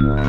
Wow.